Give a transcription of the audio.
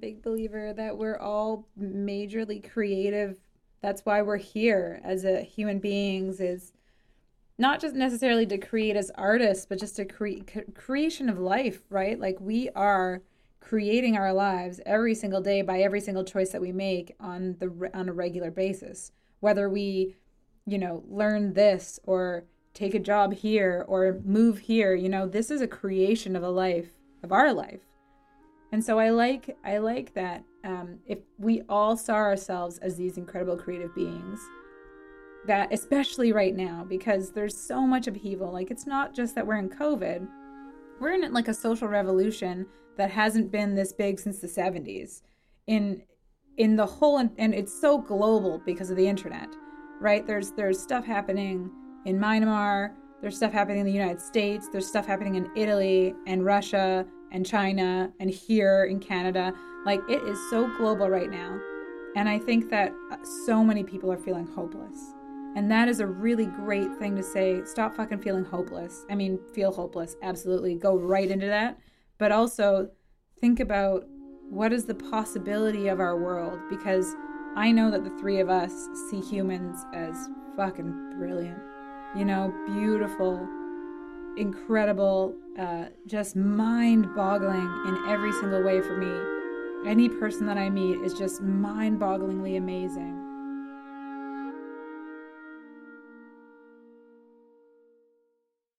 big believer that we're all majorly creative. That's why we're here as a human beings is not just necessarily to create as artists, but just to create creation of life, right? Like we are creating our lives every single day by every single choice that we make on the on a regular basis. Whether we, you know, learn this or take a job here or move here, you know, this is a creation of a life of our life. And so I like I like that um, if we all saw ourselves as these incredible creative beings, that especially right now because there's so much upheaval. Like it's not just that we're in COVID, we're in like a social revolution that hasn't been this big since the 70s. In in the whole and, it's so global because of the internet, right? There's there's stuff happening in Myanmar, there's stuff happening in the United States, there's stuff happening in Italy and Russia and China and here in Canada. Like it is so global right now. And I think that uh, so many people are feeling hopeless. And that is a really great thing to say. Stop fucking feeling hopeless. I mean, feel hopeless. Absolutely. Go right into that. But also think about what is the possibility of our world because I know that the three of us see humans as fucking brilliant. You know, beautiful, incredible, uh, just mind boggling in every single way for me. Any person that I meet is just mind bogglingly amazing.